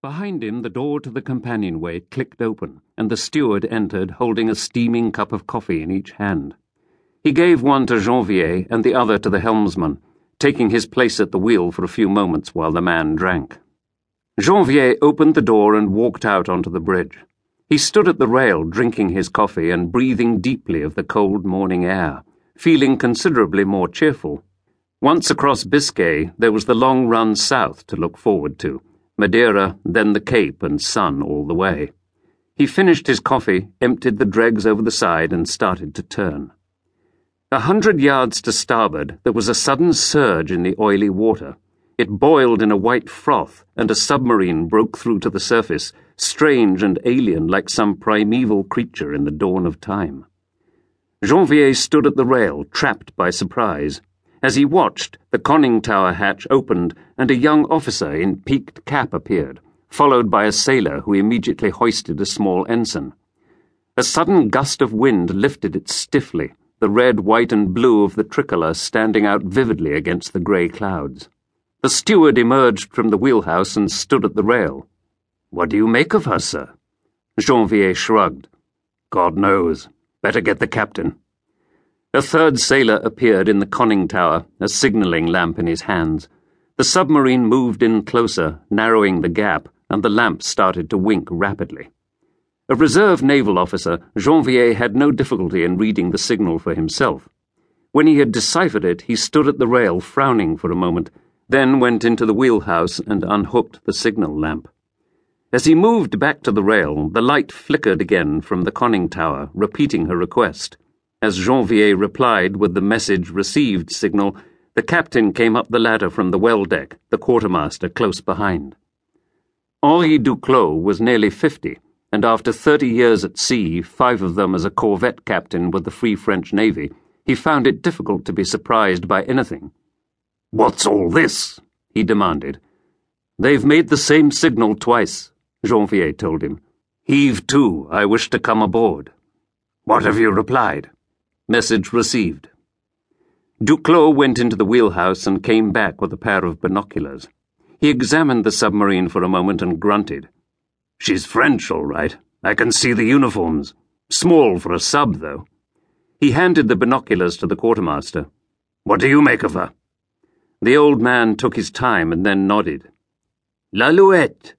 Behind him, the door to the companionway clicked open, and the steward entered holding a steaming cup of coffee in each hand. He gave one to Janvier and the other to the helmsman, taking his place at the wheel for a few moments while the man drank. Janvier opened the door and walked out onto the bridge. He stood at the rail drinking his coffee and breathing deeply of the cold morning air, feeling considerably more cheerful. Once across Biscay, there was the long run south to look forward to Madeira, then the Cape and sun all the way. He finished his coffee, emptied the dregs over the side, and started to turn. A hundred yards to starboard, there was a sudden surge in the oily water. It boiled in a white froth, and a submarine broke through to the surface, strange and alien like some primeval creature in the dawn of time. Janvier stood at the rail, trapped by surprise. As he watched, the conning tower hatch opened, and a young officer in peaked cap appeared, followed by a sailor who immediately hoisted a small ensign. A sudden gust of wind lifted it stiffly, the red, white, and blue of the tricolour standing out vividly against the grey clouds. The steward emerged from the wheelhouse and stood at the rail. What do you make of her, sir? Janvier shrugged. God knows. Better get the captain. A third sailor appeared in the conning tower, a signalling lamp in his hands. The submarine moved in closer, narrowing the gap, and the lamp started to wink rapidly. A reserve naval officer, Janvier had no difficulty in reading the signal for himself. When he had deciphered it, he stood at the rail, frowning for a moment, then went into the wheelhouse and unhooked the signal lamp. As he moved back to the rail, the light flickered again from the conning tower, repeating her request. As Janvier replied with the message received signal, the captain came up the ladder from the well deck, the quartermaster close behind. Henri Duclos was nearly fifty, and after thirty years at sea, five of them as a corvette captain with the Free French Navy, he found it difficult to be surprised by anything. What's all this? he demanded. They've made the same signal twice, Janvier told him. Heave to, I wish to come aboard. What have you replied? Message received. Duclos went into the wheelhouse and came back with a pair of binoculars. He examined the submarine for a moment and grunted. She's French, all right. I can see the uniforms. Small for a sub, though. He handed the binoculars to the quartermaster. What do you make of her? The old man took his time and then nodded. L'Alouette.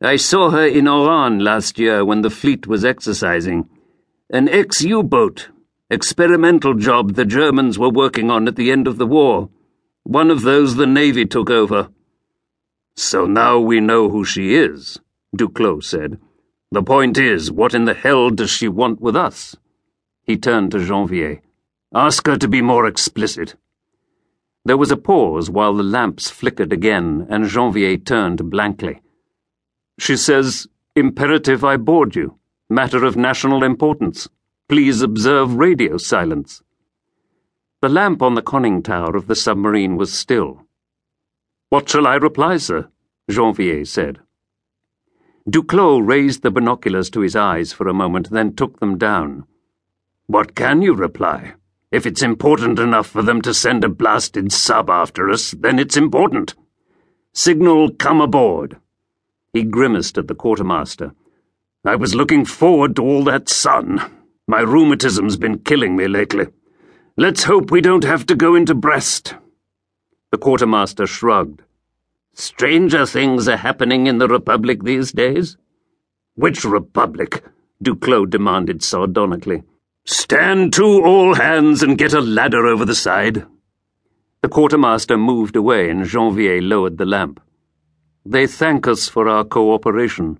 I saw her in Oran last year when the fleet was exercising. An ex U boat, experimental job the Germans were working on at the end of the war. One of those the Navy took over. So now we know who she is, Duclos said. The point is, what in the hell does she want with us? He turned to Janvier. Ask her to be more explicit. There was a pause while the lamps flickered again, and Janvier turned blankly. She says, Imperative I board you. Matter of national importance. Please observe radio silence. The lamp on the conning tower of the submarine was still. What shall I reply, sir? Janvier said. Duclos raised the binoculars to his eyes for a moment, then took them down. What can you reply? If it's important enough for them to send a blasted sub after us, then it's important. Signal come aboard. He grimaced at the quartermaster. I was looking forward to all that sun. My rheumatism's been killing me lately. Let's hope we don't have to go into Brest. The quartermaster shrugged. Stranger things are happening in the Republic these days. Which Republic? Duclos demanded sardonically. Stand to, all hands, and get a ladder over the side. The quartermaster moved away, and Janvier lowered the lamp. They thank us for our cooperation.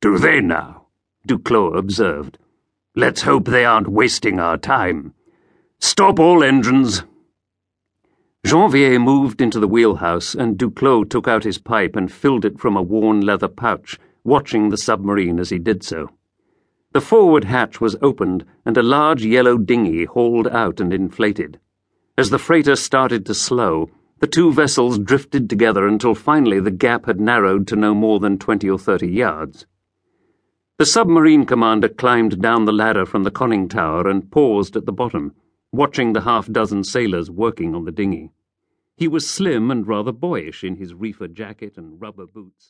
Do they now? Duclos observed. Let's hope they aren't wasting our time. Stop all engines. Janvier moved into the wheelhouse, and Duclos took out his pipe and filled it from a worn leather pouch, watching the submarine as he did so. The forward hatch was opened, and a large yellow dinghy hauled out and inflated. As the freighter started to slow, the two vessels drifted together until finally the gap had narrowed to no more than twenty or thirty yards. The submarine commander climbed down the ladder from the conning tower and paused at the bottom, watching the half dozen sailors working on the dinghy. He was slim and rather boyish in his reefer jacket and rubber boots.